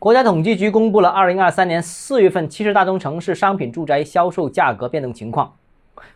国家统计局公布了二零二三年四月份七十大中城市商品住宅销售价格变动情况。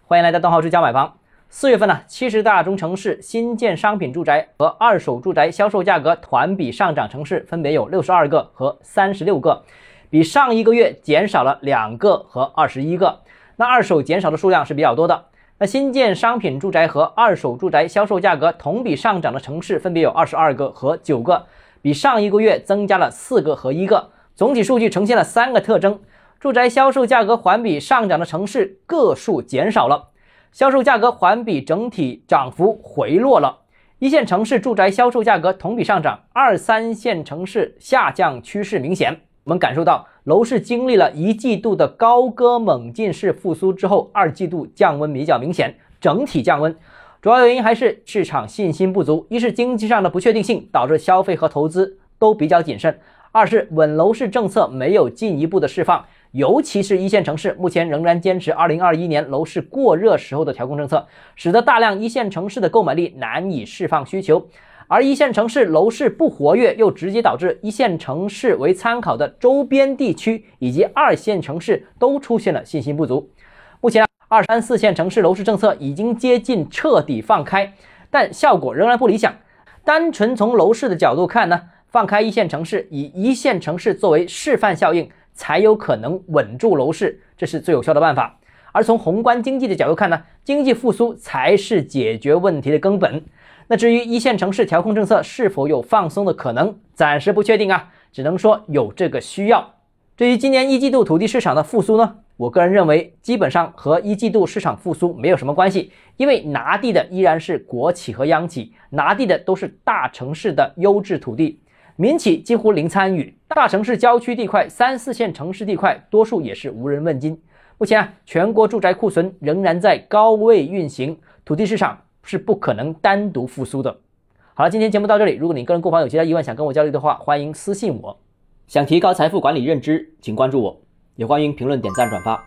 欢迎来到邓浩之家买房。四月份呢，七十大中城市新建商品住宅和二手住宅销售价格环比上涨城市分别有六十二个和三十六个，比上一个月减少了两个和二十一个。那二手减少的数量是比较多的。那新建商品住宅和二手住宅销售价格同比上涨的城市分别有二十二个和九个。比上一个月增加了四个和一个，总体数据呈现了三个特征：住宅销售价格环比上涨的城市个数减少了，销售价格环比整体涨幅回落了。一线城市住宅销售价格同比上涨，二三线城市下降趋势明显。我们感受到楼市经历了一季度的高歌猛进式复苏之后，二季度降温比较明显，整体降温。主要原因还是市场信心不足，一是经济上的不确定性导致消费和投资都比较谨慎，二是稳楼市政策没有进一步的释放，尤其是一线城市目前仍然坚持2021年楼市过热时候的调控政策，使得大量一线城市的购买力难以释放需求，而一线城市楼市不活跃，又直接导致一线城市为参考的周边地区以及二线城市都出现了信心不足，目前。二三四线城市楼市政策已经接近彻底放开，但效果仍然不理想。单纯从楼市的角度看呢，放开一线城市，以一线城市作为示范效应，才有可能稳住楼市，这是最有效的办法。而从宏观经济的角度看呢，经济复苏才是解决问题的根本。那至于一线城市调控政策是否有放松的可能，暂时不确定啊，只能说有这个需要。至于今年一季度土地市场的复苏呢？我个人认为，基本上和一季度市场复苏没有什么关系，因为拿地的依然是国企和央企，拿地的都是大城市的优质土地，民企几乎零参与。大城市郊区地块、三四线城市地块，多数也是无人问津。目前啊，全国住宅库存仍然在高位运行，土地市场是不可能单独复苏的。好了，今天节目到这里，如果你个人购房有其他疑问想跟我交流的话，欢迎私信我。想提高财富管理认知，请关注我。也欢迎评论、点赞、转发。